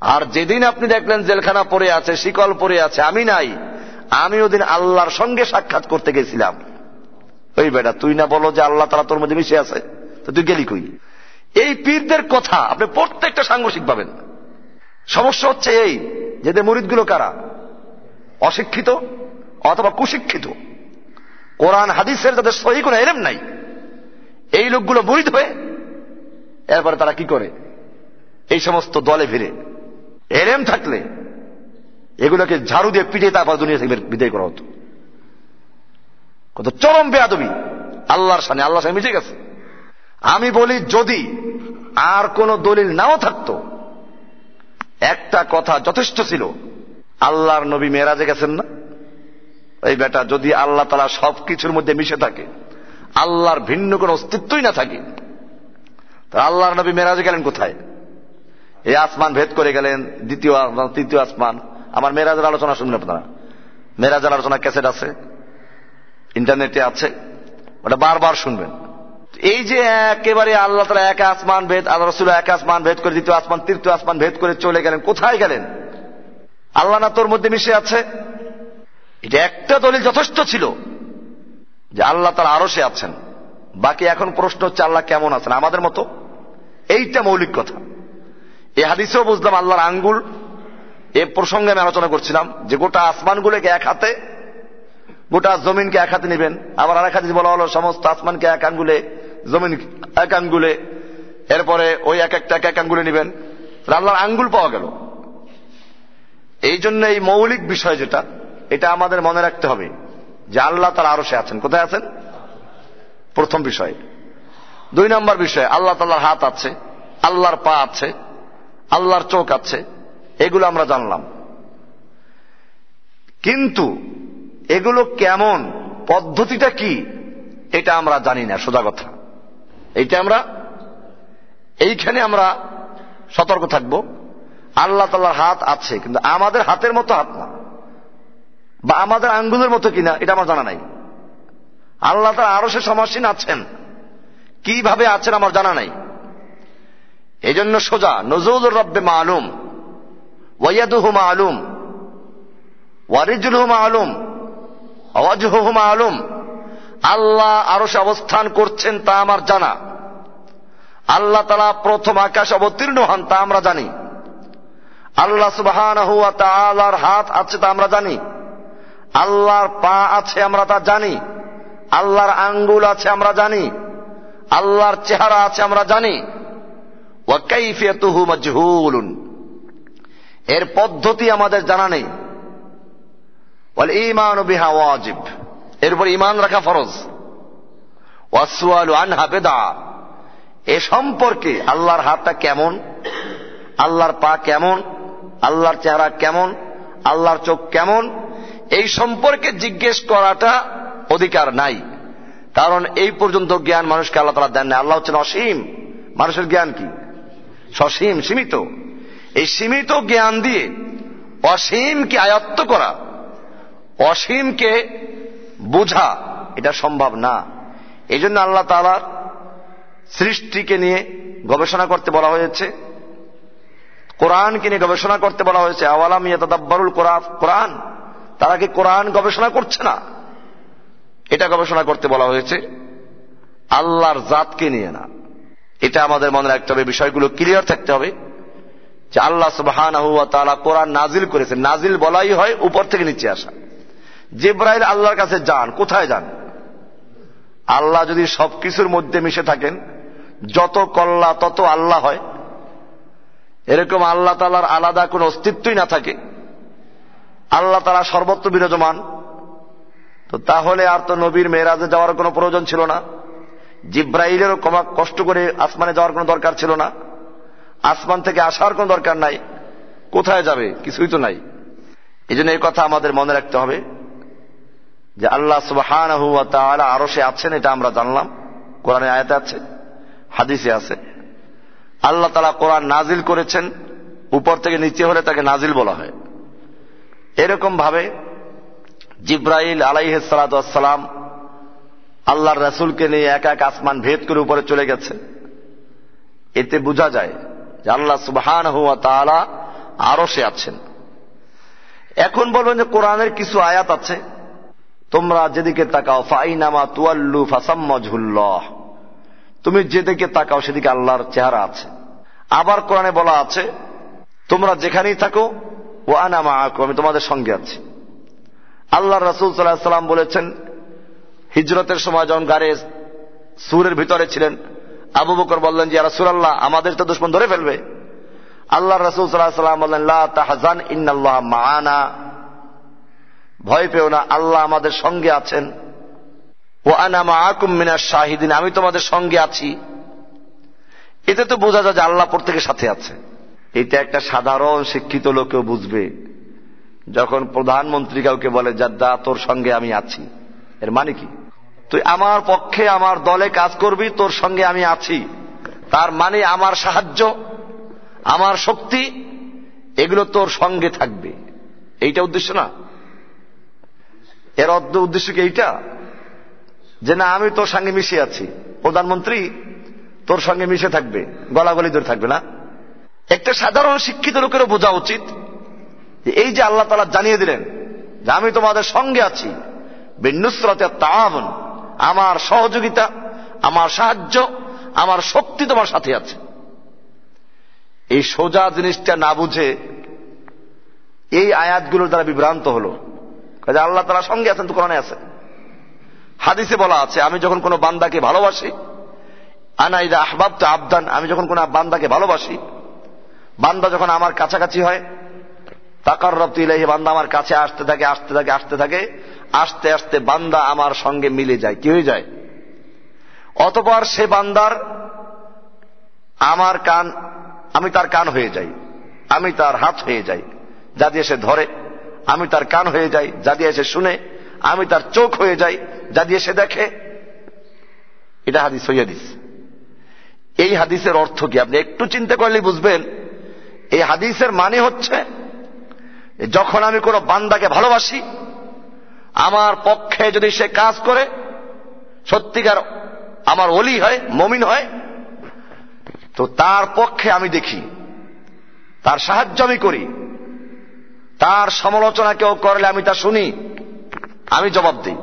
আর যেদিন আপনি দেখলেন জেলখানা পড়ে আছে, শিকল পড়ে আছে, আমি নাই, আমি ওদিন আল্লাহর সঙ্গে সাক্ষাৎ করতে গেছিলাম। ওই বেটা, তুই না বলো যে আল্লাহ তারা তোর মধ্যে মিশে আছে, তো তুই গেলি কই? এই পীরদের কথা আপনি প্রত্যেকটা সাংঘর্ষিক পাবেন সমস্যা হচ্ছে এই যে মুরিদগুলো কারা? অশিক্ষিত অথবা কুশিক্ষিত। কোরআন, হাদিসের যাদের সহি কোনো এলেম নাই। এই লোকগুলো মুরিদ হয়ে এরপরে তারা কি করে? এই সমস্ত দলে ফিরে। এলেম থাকলে এগুলোকে ঝাড়ু দিয়ে পিঠে তারপর দুনিয়া থেকে বিদায় করা হতো। কত চরম বেয়াদবি। আল্লাহর সামনে আল্লাহর সামনে মিশে গেছে। আমি বলি, যদি আর কোন দলিল নাও থাকতো, একটা কথা যথেষ্ট ছিল, আল্লাহর নবী মেয়েরাজে গেছেন না? এই বেটা, যদি আল্লাহ তালা সব কিছুর মধ্যে মিশে থাকে, আল্লাহর ভিন্ন কোন অস্তিত্বই না থাকে আল্লাহর নবী মেয়েরাজে গেলেন কোথায়? এই আসমান ভেদ করে গেলেন, দ্বিতীয় আসমান, তৃতীয় আসমান। আমার মেয়েরাজের আলোচনা শুনবেন আপনারা? মেয়েরাজের আলোচনা ক্যাসেট আছে, ইন্টারনেটে আছে, ওটা বারবার শুনবেন। এই যে একেবারে আল্লাহ তালা এক আসমান ভেদ, আল্লাহ রসুল এক আসমান ভেদ করে, দ্বিতীয় আসমান, তৃতীয় আসমান ভেদ করে চলে গেলেন। কোথায় গেলেন? আল্লাহ না তোর মধ্যে মিশে আছে? এটা একটা দলিল যথেষ্ট ছিল যে আল্লাহ তার আরও সে আছেন। বাকি এখন প্রশ্ন হচ্ছে আল্লাহ কেমন আছেন? আমাদের মতো? এইটা মৌলিক কথা। এ হাদিসেও বুঝলাম আল্লাহর আঙ্গুল। এ প্রসঙ্গে আমি আলোচনা করছিলাম যে গোটা আসমানগুলোকে এক হাতে, গোটা জমিনকে এক হাতে নেবেন। আবার আর এক হাতে বলা হলো, সমস্ত আসমানকে এক আঙ্গুলে জমিন এক আঙ্গুলে, এরপরে ওই এক একটা এক এক আঙ্গুলে নেবেন আল্লাহর আঙ্গুল পাওয়া গেল। এই জন্য এই মৌলিক বিষয় যেটা, এটা আমাদের মনে রাখতে হবে যে আল্লাহ তার আরও সে আছেন। কোথায় আছেন? প্রথম বিষয়। দুই নম্বর বিষয়, আল্লাহ তাল্লাহর হাত আছে, আল্লাহর পা আছে, আল্লাহর চোখ আছে, এগুলো আমরা জানলাম। কিন্তু এগুলো কেমন, পদ্ধতিটা কি, এটা আমরা জানি না, সোজা কথা। এইটা আমরা, এইখানে আমরা সতর্ক থাকব। আল্লাহ তাল্লাহর হাত আছে, কিন্তু আমাদের হাতের মতো হাত না। বা আমাদের আঙ্গুলের মতো কিনা, এটা আমার জানা নাই। আল্লাহ তার আরও সে সমাসীন আছেন। কীভাবে আছেন আমার জানা নাই। এই জন্য সোজা, নজরুল রব্বে মা আলুম ওয়াইয়াদুহু মালুম, ওয়ারিজুলহু মালুম আওয়াজহু মালুম আল্লাহ আরও সে অবস্থান করছেন তা আমার জানা। আল্লাহ তালা প্রথম আকাশ অবতীর্ণ হন তা আমরা জানি। আল্লাহ সুবাহান আল্লাহর হাত আছে তা আমরা জানি। আল্লাহর পা আছে আমরা তা জানি। আল্লাহর আঙ্গুল আছে আমরা জানি। আল্লাহর চেহারা আছে আমরা জানি। এর পদ্ধতি আমাদের জানা নেই। ঈমানু বিহা ওয়াজিব। এরপর ইমান রাখা ফরজ। ওয়াসওয়ালু আনহা বেদা এ সম্পর্কে আল্লাহর হাতটা কেমন? আল্লাহর পা কেমন? আল্লাহর চেহারা কেমন? আল্লাহর চোখ কেমন? এই সম্পর্কে জিজ্ঞেস করাটা অধিকার নাই। কারণ এই পর্যন্ত জ্ঞান মানুষকে আল্লাহ তালা দেন না আল্লাহ হচ্ছেন অসীম। মানুষের জ্ঞান কি? সসীম, সীমিত। এই সীমিত জ্ঞান দিয়ে অসীমকে আয়ত্ত করা, অসীমকে বোঝা এটা সম্ভব না। এই জন্য আল্লাহ তালার সৃষ্টিকে নিয়ে গবেষণা করতে বলা হয়েছে, কোরআনকে নিয়ে গবেষণা করতে বলা হয়েছে। আওয়ালাম ইয়াতাদাব্বারুল কোরআন? তারা কি কোরআন গবেষণা করছে না? এটা গবেষণা করতে বলা হয়েছে। আল্লাহর জাতকে নিয়ে না। এটা আমাদের মনে রাখতে হবে, বিষয়গুলো ক্লিয়ার থাকতে হবে যে আল্লাহ সুবাহান তালা কোরআন নাজিল করেছে নাজিল বলাই হয় উপর থেকে নিচে আসা। জেব্রাইল আল্লাহর কাছে যান, কোথায় যান? আল্লাহ যদি সবকিছুর মধ্যে মিশে থাকেন, যত কল্লা তত আল্লাহ হয়। এরকম আল্লাহ তালার আলাদা কোনো অস্তিত্বই না থাকে। আল্লাহ তালা সর্বত্র বিরাজমান। তো তাহলে আর তো নবীর মেয়েরাজে যাওয়ার কোনো প্রয়োজন ছিল না। জিব্রাইলেরও কমা কষ্ট করে আসমানে যাওয়ার কোনো দরকার ছিল না। আসমান থেকে আসার কোনো দরকার নাই। কোথায় যাবে? কিছুই তো নাই। এই জন্য এই কথা আমাদের মনে রাখতে হবে। যে আল্লাহ সুবাহান আরও সে আছেন, এটা আমরা জানলাম। কোরআনে আয়াতে আছে, হাদিসে আছে। আল্লাহ তালা কোরআন নাজিল করেছেন, উপর থেকে নিচে হলে তাকে নাজিল বলা হয়। এরকম ভাবে জিব্রাইল আলাইহালাম আল্লাহর রাসুলকে নিয়ে এক এক আসমান ভেদ করে উপরে চলে গেছে। এতে বোঝা যায় যে আল্লাহ সুবহান হুয়া তালা আরও সে আছেন। এখন বলবেন যে কোরআনের কিছু আয়াত আছে। তোমরা যেদিকে তাকাও, ফাইনামা তুয়াল্লু ফাসাম্মজহুল্লাহ। তুমি যেদিকে তাকাও, সেদিকে আল্লাহর চেহারা আছে। আবার কোরআনে বলা আছে, তোমরা যেখানেই থাকো ও আনামা আকু আমি তোমাদের সঙ্গে আছি। আল্লাহ রসুল সাল্লাহ সাল্লাম বলেছেন, হিজরতের সময় যখন গাড়ে সুরের ভিতরে ছিলেন, আবু বকর বললেন যে রাসুলাল্লাহ, আমাদের তো দুশ্মন ধরে ফেলবে। আল্লাহ রসুল সাল্লাহ সাল্লাম বললেন তাহাজান ইন্নাল্লাহ মানা ভয় পেও না, আল্লাহ আমাদের সঙ্গে আছেন। ও আনামা আকুম মিনার শাহিদিন, আমি তোমাদের সঙ্গে আছি। এতে তো বোঝা যায় যে আল্লাহ প্রত্যেকের সাথে আছে। এটা একটা সাধারণ শিক্ষিত লোকেও বুঝবে, যখন প্রধানমন্ত্রী কাউকে বলে যাদ্দা তোর সঙ্গে আমি আছি। এর মানে কি? তুই আমার পক্ষে, আমার দলে কাজ করবি, তোর সঙ্গে আমি আছি। তার মানে আমার সাহায্য, আমার শক্তি, এগুলো তোর সঙ্গে থাকবে। এইটা উদ্দেশ্য না? এর অর্ধ উদ্দেশ্য কি এইটা? যে না, আমি তোর সঙ্গে মিশে আছি। প্রধানমন্ত্রী, তোর সঙ্গে মিশে থাকবে, গলাগলি ধরে থাকবে না। একটা সাধারণ শিক্ষিত লোকেরও বোঝা উচিত যে এই যে আল্লাহ তালা জানিয়ে দিলেন যে আমি তোমাদের সঙ্গে আছি বিনুসরতে তাওয়াবন আমার সহযোগিতা, আমার সাহায্য, আমার শক্তি তোমার সাথে আছে। এই সোজা জিনিসটা না বুঝে এই আয়াতগুলোর দ্বারা বিভ্রান্ত হলো। কাজে আল্লাহ তারা সঙ্গে আছেন, তো কোরআনে আছে। হাদিসে বলা আছে, আমি যখন কোনো বান্দাকে ভালোবাসি আনাইদা আহবাব তো আবদান, আমি যখন কোনো বান্দাকে ভালোবাসি, বান্দা যখন আমার কাছাকাছি হয় তাকার রপ্ত ইলাহি বান্দা আমার কাছে আসতে থাকে আসতে থাকে আসতে থাকে, আস্তে আস্তে বান্দা আমার সঙ্গে মিলে যায়। কি হয়ে যায়? অতপর সে বান্দার আমার কান, আমি তার কান হয়ে যাই, আমি তার হাত হয়ে যাই, যা দিয়ে সে ধরে। আমি তার কান হয়ে যাই, যা দিয়ে সে শুনে, আমি তার চোখ হয়ে যাই, যা দিয়ে সে দেখে। এটা হাদিস হইয়াদিস এই হাদিসের অর্থ কি? আপনি একটু চিন্তা করলে বুঝবেন। এই হাদিসের মানে হচ্ছে, যখন আমি কোনো বান্দাকে ভালোবাসি, আমার পক্ষে যদি সে কাজ করে, সত্যিকার আমার অলি হয়, মমিন হয়, তো তার পক্ষে আমি দেখি, তার সাহায্য আমি করি। তার সমালোচনা কেউ করলে আমি তা শুনি। আমি জবাব দিই।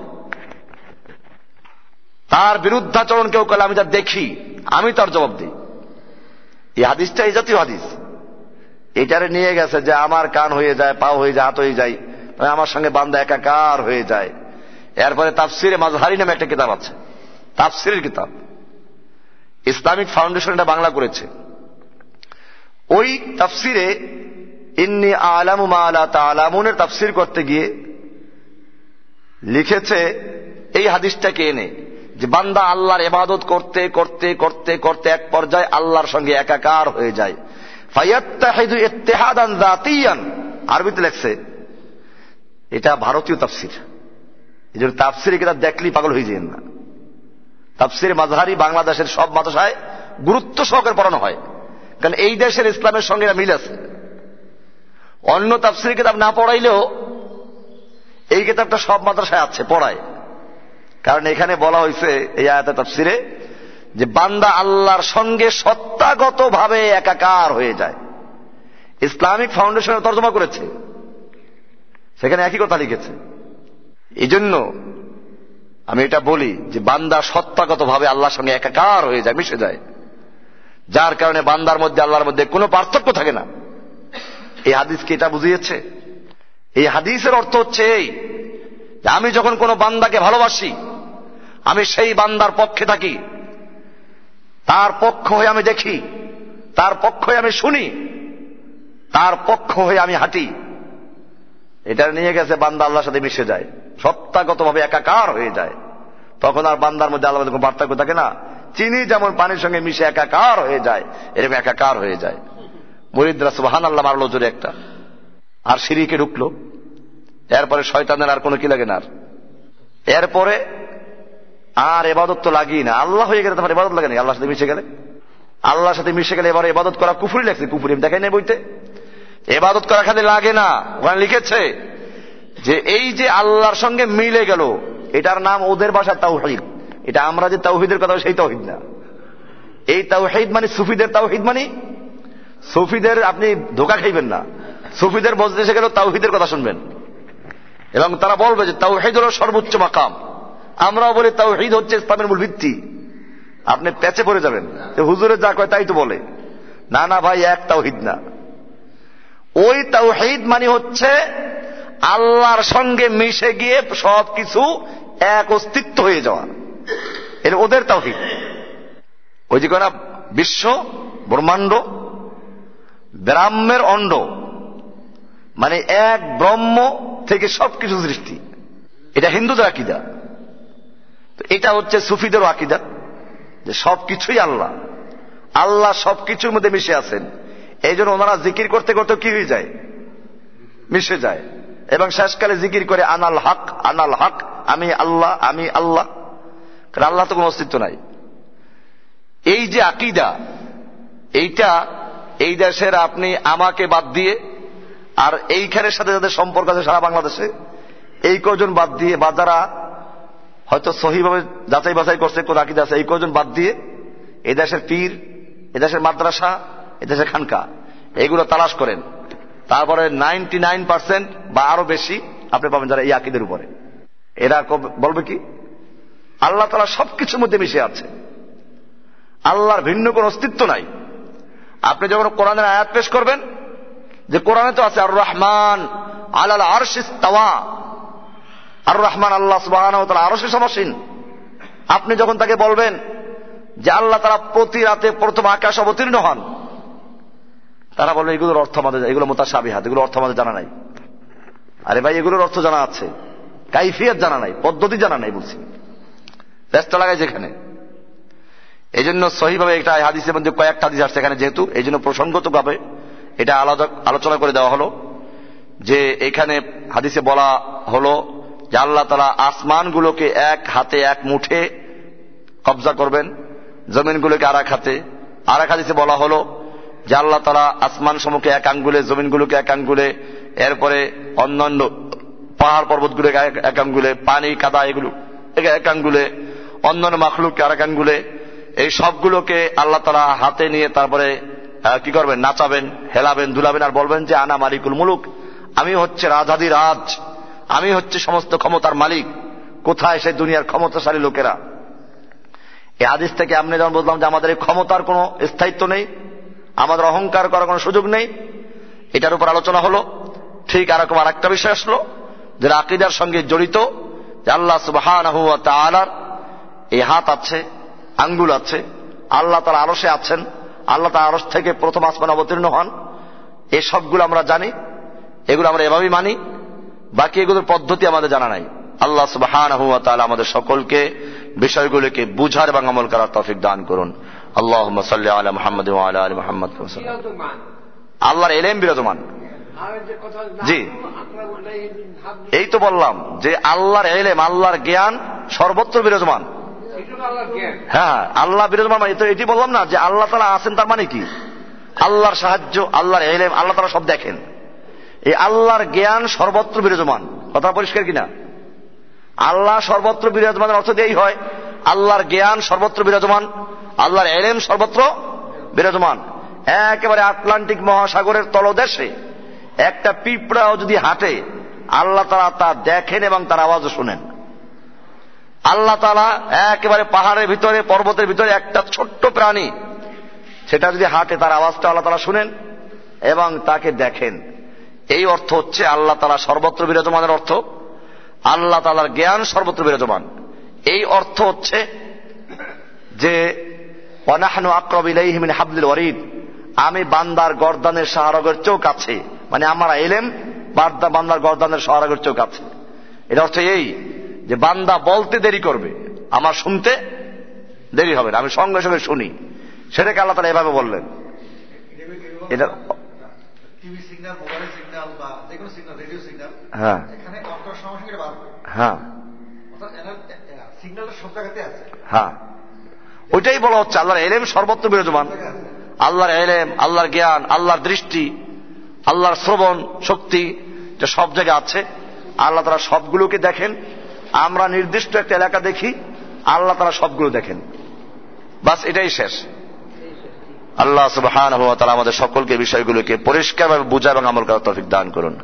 তার বিরুদ্ধাচরণ কেউ করলে আমি তা দেখি। আমি তার জবাব দিই। এই হাদিসটা এই জাতীয় হাদিস। এটারে নিয়ে গেছে যে আমার কান হয়ে যায় পা হয়ে যায়, হাত হয়ে যায় আমার সঙ্গে বান্দা একাকার হয়ে যায়। এরপরে তাফসিরে মাজহারি নামে একটা কিতাব আছে। তাফসিরের কিতাব। ইসলামিক ফাউন্ডেশন এটা বাংলা করেছে। ওই তাফসিরে ইন্নি আলামু মালা তালামুনের তাফসির করতে গিয়ে লিখেছে, এই হাদিসটাকে এনে? যে বান্দা আল্লাহর এবাদত করতে করতে করতে করতে এক পর্যায়ে আল্লাহর সঙ্গে একাকার হয়ে যায়। ফাইয়াত্তাহিদু ইত্তেহাদান জাতিয়ান আরবিতে লেখছে, এটা ভারতীয় তাফসির। এই জন্য তাফসির কিতাব দেখলেই পাগল হয়ে যায় না। তাফসির মাঝহারি বাংলাদেশের সব মাদ্রাসায় গুরুত্ব সহকারে পড়ানো হয়। কারণ এই দেশের ইসলামের সঙ্গে মিল আছে। অন্য তাফসির কিতাব না পড়াইলেও এই কিতাবটা সব মাদ্রাসায় আছে, পড়ায়। কারণ এখানে বলা হয়েছে এই আয়াতে তাফসিরে যে বান্দা আল্লাহর সঙ্গে সত্তাগত ভাবে একাকার হয়ে যায়। ইসলামিক ফাউন্ডেশনের তর্জমা করেছে। সেখানে একই কথা লিখেছে। এই জন্য আমি এটা বলি যে বান্দা সত্তাগত ভাবে আল্লাহর সঙ্গে একাকার হয়ে যায়, মিশে যায়। যার কারণে বান্দার মধ্যে, আল্লাহর মধ্যে কোনো পার্থক্য থাকে না। এই হাদিসকে এটা বুঝিয়েছে? এই হাদিসের অর্থ হচ্ছে এই, যে আমি যখন কোনো বান্দাকে ভালোবাসি, আমি সেই বান্দার পক্ষে থাকি। তার পক্ষ হয়ে আমি দেখি, তার পক্ষ হয়ে আমি শুনি, তার পক্ষ হয়ে আমি হাঁটি। এটা নিয়ে গেছে বান্দা আল্লাহর সাথে মিশে যায় সত্তাগত ভাবে একাকার হয়ে যায়। তখন আর বান্দার মধ্যে আল্লাহ কোনো পার্থক্য থাকে না। চিনি যেমন পানির সঙ্গে মিশে একাকার হয়ে যায়, এরকম একাকার হয়ে যায়। মরিদ্রা সুবাহান আল্লাহ মারলো জোরে একটা। আর সিঁড়িকে ঢুকলো। এরপরে শয়তানের আর কোনো কি লাগে না আর। এরপরে আর এবাদত তো লাগিয়ে না। আল্লাহ হয়ে গেলে তোমার এবাদত লাগে না। আল্লাহর সাথে মিশে গেলে। আল্লাহর সাথে মিশে গেলে এবার এবাদত করা কুফুরি লাগছে। কুফুরি দেখাই নেই বইতে। এবাদত করা খালি লাগে না। ওখানে লিখেছে যে এই যে আল্লাহর সঙ্গে মিলে গেল, এটার নাম ওদের ভাষা তাওহিদ। এটা আমরা যে তাওহিদের কথা, সেই তাওহিদ না। এই তাওহিদ মানে সুফিদের তাওহিদ মানে সুফিদের আপনি ধোকা খাইবেন না। সুফিদের মজলিসে গেলেও তাওহিদের কথা শুনবেন। এবং তারা বলবে যে তাওহিদ হল সর্বোচ্চ মাকাম। আমরাও বলি তাওহিদ হচ্ছে ইসলামের মূল ভিত্তি। আপনি প্যাচে পড়ে যাবেন। হুজুরে যা কয় তাই তো বলে। না না ভাই, এক তাওহিদ না। ওই তাওহিদ মানে হচ্ছে আল্লাহর সঙ্গে মিশে গিয়ে সব কিছু এক অস্তিত্ব হয়ে যাওয়া। এটা ওদের তাওহিদ। ওই যে না, বিশ্ব, ব্রহ্মাণ্ড ব্রাহ্মের অণ্ড। মানে এক ব্রহ্ম থেকে সবকিছু সৃষ্টি। এটা হিন্দুদের আকিদা। তো এটা হচ্ছে সুফিদেরও আকিদা, যে সবকিছুই আল্লাহ। আল্লাহ সবকিছুর মধ্যে মিশে আছেন। এই জন্য ওনারা জিকির করতে করতে কি হয়ে যায়? মিশে যায়। এবং শেষকালে জিকির করে, আনাল হক আনাল হক, আমি আল্লাহ আমি আল্লাহ। কারণ আল্লাহ তো কোনো অস্তিত্ব নাই। এই যে আকিদা, এইটা এই দেশের আপনি আমাকে বাদ দিয়ে, আর এইখানের সাথে যাদের সম্পর্ক আছে সারা বাংলাদেশে, এই কজন বাদ দিয়ে বা যারা হয়তো সহিভাবে যাচাই বাছাই করছে, কোন আকিদা আছে, এই কজন বাদ দিয়ে এই দেশের পীর এদেশের মাদ্রাসা এদেশের খানকা এইগুলো তালাশ করেন। তারপরে নাইনটি নাইন পার্সেন্ট বা আরও বেশি আপনি পাবেন যারা এই আকিদের উপরে। এরা বলবে কি? আল্লাহ তালা সবকিছুর মধ্যে মিশে আছে। আল্লাহর ভিন্ন কোন অস্তিত্ব নাই। আপনি যখন কোরআনের আয়াত পেশ করবেন, যে কোরআনে তো আছে আর রহমান আলাল আরশিস তাওয়া আর রহমান আল্লাহ সুবাহ আরশে আপনি যখন তাকে বলবেন যে আল্লাহ তারা প্রতি রাতে প্রথম আকাশ অবতীর্ণ হন, তারা বলবে, এগুলোর অর্থ আমাদের এগুলো মোতাসাবিহাত এগুলো অর্থ আমাদের জানা নাই। আরে ভাই, এগুলোর অর্থ জানা আছে। কাইফিয়ত জানা নাই, পদ্ধতি জানা নাই বলছি। ব্যস্ত লাগাই যেখানে এই জন্য সহিভাবে একটা হাদিসের মধ্যে কয়েকটা হাদিস আসছে এখানে যেহেতু এই জন্য প্রসঙ্গতভাবে এটা আলাদা আলোচনা করে দেওয়া হলো যে এখানে হাদিসে বলা হলো যে আল্লাহ তালা আসমানগুলোকে এক হাতে এক মুঠে কবজা করবেন, জমিনগুলোকে আর এক হাতে। আর এক হাদিসে বলা হলো যে আল্লাহ তালা আসমান সমুখে এক আঙ্গুলে, জমিনগুলোকে এক আঙ্গুলে, এরপরে অন্যান্য পাহাড় পর্বতগুলোকে এক আঙ্গুলে, পানি, কাদা, এগুলো, এক আঙ্গুলে অন্যান্য মাখলুককে আর এক আঙ্গুলে এই সবগুলোকে আল্লাহ তালা হাতে নিয়ে তারপরে কি করবেন? নাচাবেন, হেলাবেন, দুলাবেন আর বলবেন যে, আনা মালিকুল মুলুক। আমি হচ্ছে রাজাদি রাজ। আমি হচ্ছে সমস্ত ক্ষমতার মালিক। কোথায় সেই দুনিয়ার ক্ষমতাশালী লোকেরা? এই আদিস থেকে আপনি যেমন বললাম যে আমাদের এই ক্ষমতার কোনো স্থায়িত্ব নেই, আমাদের অহংকার করার কোনো সুযোগ নেই, এটার উপর আলোচনা হলো। ঠিক আর রকম আর একটা বিষয় আসলো, যে আকিদার সঙ্গে জড়িত, যে আল্লাহ সুবাহ এই হাত আছে আঙ্গুল আছে, আল্লাহ তারা আরসে আছেন, আল্লাহ তার আরস থেকে প্রথম আসমান অবতীর্ণ হন। এই সবগুলো আমরা জানি, এগুলো আমরা এভাবেই মানি, বাকি এগুলোর পদ্ধতি আমাদের জানা নাই। আল্লাহ সুবাহান আমাদের সকলকে বিষয়গুলিকে বুঝার এবং আমল করার তফিক দান করুন। আল্লাহ আলা মোহাম্মদ আলী মোহাম্মদ আল্লাহর এলেম বিরাজমান। জি। এই তো বললাম যে আল্লাহর এলেম, আল্লাহর জ্ঞান সর্বত্র বিরাজমান। হ্যাঁ আল্লাহ বিরাজমান মানে তো এটি বললাম না যে আল্লাহ তালা আছেন তার মানে কি? আল্লাহর সাহায্য, আল্লাহর এলেম, আল্লাহ তালা সব দেখেন। এই আল্লাহর জ্ঞান সর্বত্র বিরাজমান। কথা পরিষ্কার কিনা? আল্লাহ সর্বত্র বিরাজমানের অর্থ দিয়েই হয়, আল্লাহর জ্ঞান সর্বত্র বিরাজমান, আল্লাহর এলেম সর্বত্র বিরাজমান। একেবারে আটলান্টিক মহাসাগরের তলদেশে একটা পিঁপড়াও যদি হাঁটে, আল্লাহ তারা তা দেখেন এবং তার আওয়াজও শুনেন। আল্লাহ তালা একেবারে পাহাড়ের ভিতরে, পর্বতের ভিতরে একটা ছোট্ট প্রাণী, সেটা যদি হাঁটে তার আওয়াজটা আল্লাহ তালা শুনেন এবং তাকে দেখেন। এই অর্থ হচ্ছে আল্লাহ তালা সর্বত্র বিরাজমানের অর্থ, আল্লাহ তালার জ্ঞান সর্বত্র বিরাজমান। এই অর্থ হচ্ছে যে অনাহানু আক্রবিলাইহিমিন হাবলিল ওয়ারিদ আমি বান্দার গর্দানের সাহারগের চোখ আছে। মানে আমার এলেম বার্দা বান্দার গর্দানের সাহারগের চোখ আছে। এটা অর্থ এই যে বান্দা বলতে দেরি করবে আমার শুনতে দেরি হবে না আমি সঙ্গে সঙ্গে শুনি। সেটাকে আল্লাহ তালা এভাবে বললেন। এটা হ্যাঁ। হ্যাঁ। হ্যাঁ। ওইটাই বলা হচ্ছে আল্লাহর এলেম সর্বত্র বিরাজমান। আল্লাহর এলেম আল্লাহর জ্ঞান আল্লাহর দৃষ্টি আল্লাহর শ্রবণ শক্তি যে সব জায়গায় আছে। আল্লাহ তারা সবগুলোকে দেখেন আমরা নির্দিষ্ট একটা এলাকা দেখি আল্লাহ তারা সবগুলো দেখেন বাস এটাই শেষ আল্লাহ সুবহান তারা আমাদের সকলকে বিষয়গুলোকে পরিষ্কারভাবে বুঝা এবং আমল করার তৌফিক দান করুন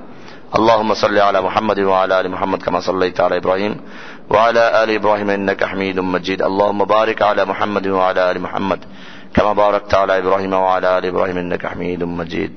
اللهم صل على محمد وعلى ال محمد كما صليت على ابراهيم وعلى ال ابراهيم انك حميد مجيد اللهم بارك على محمد وعلى ال محمد كما باركت على ابراهيم وعلى ال ابراهيم انك حميد مجيد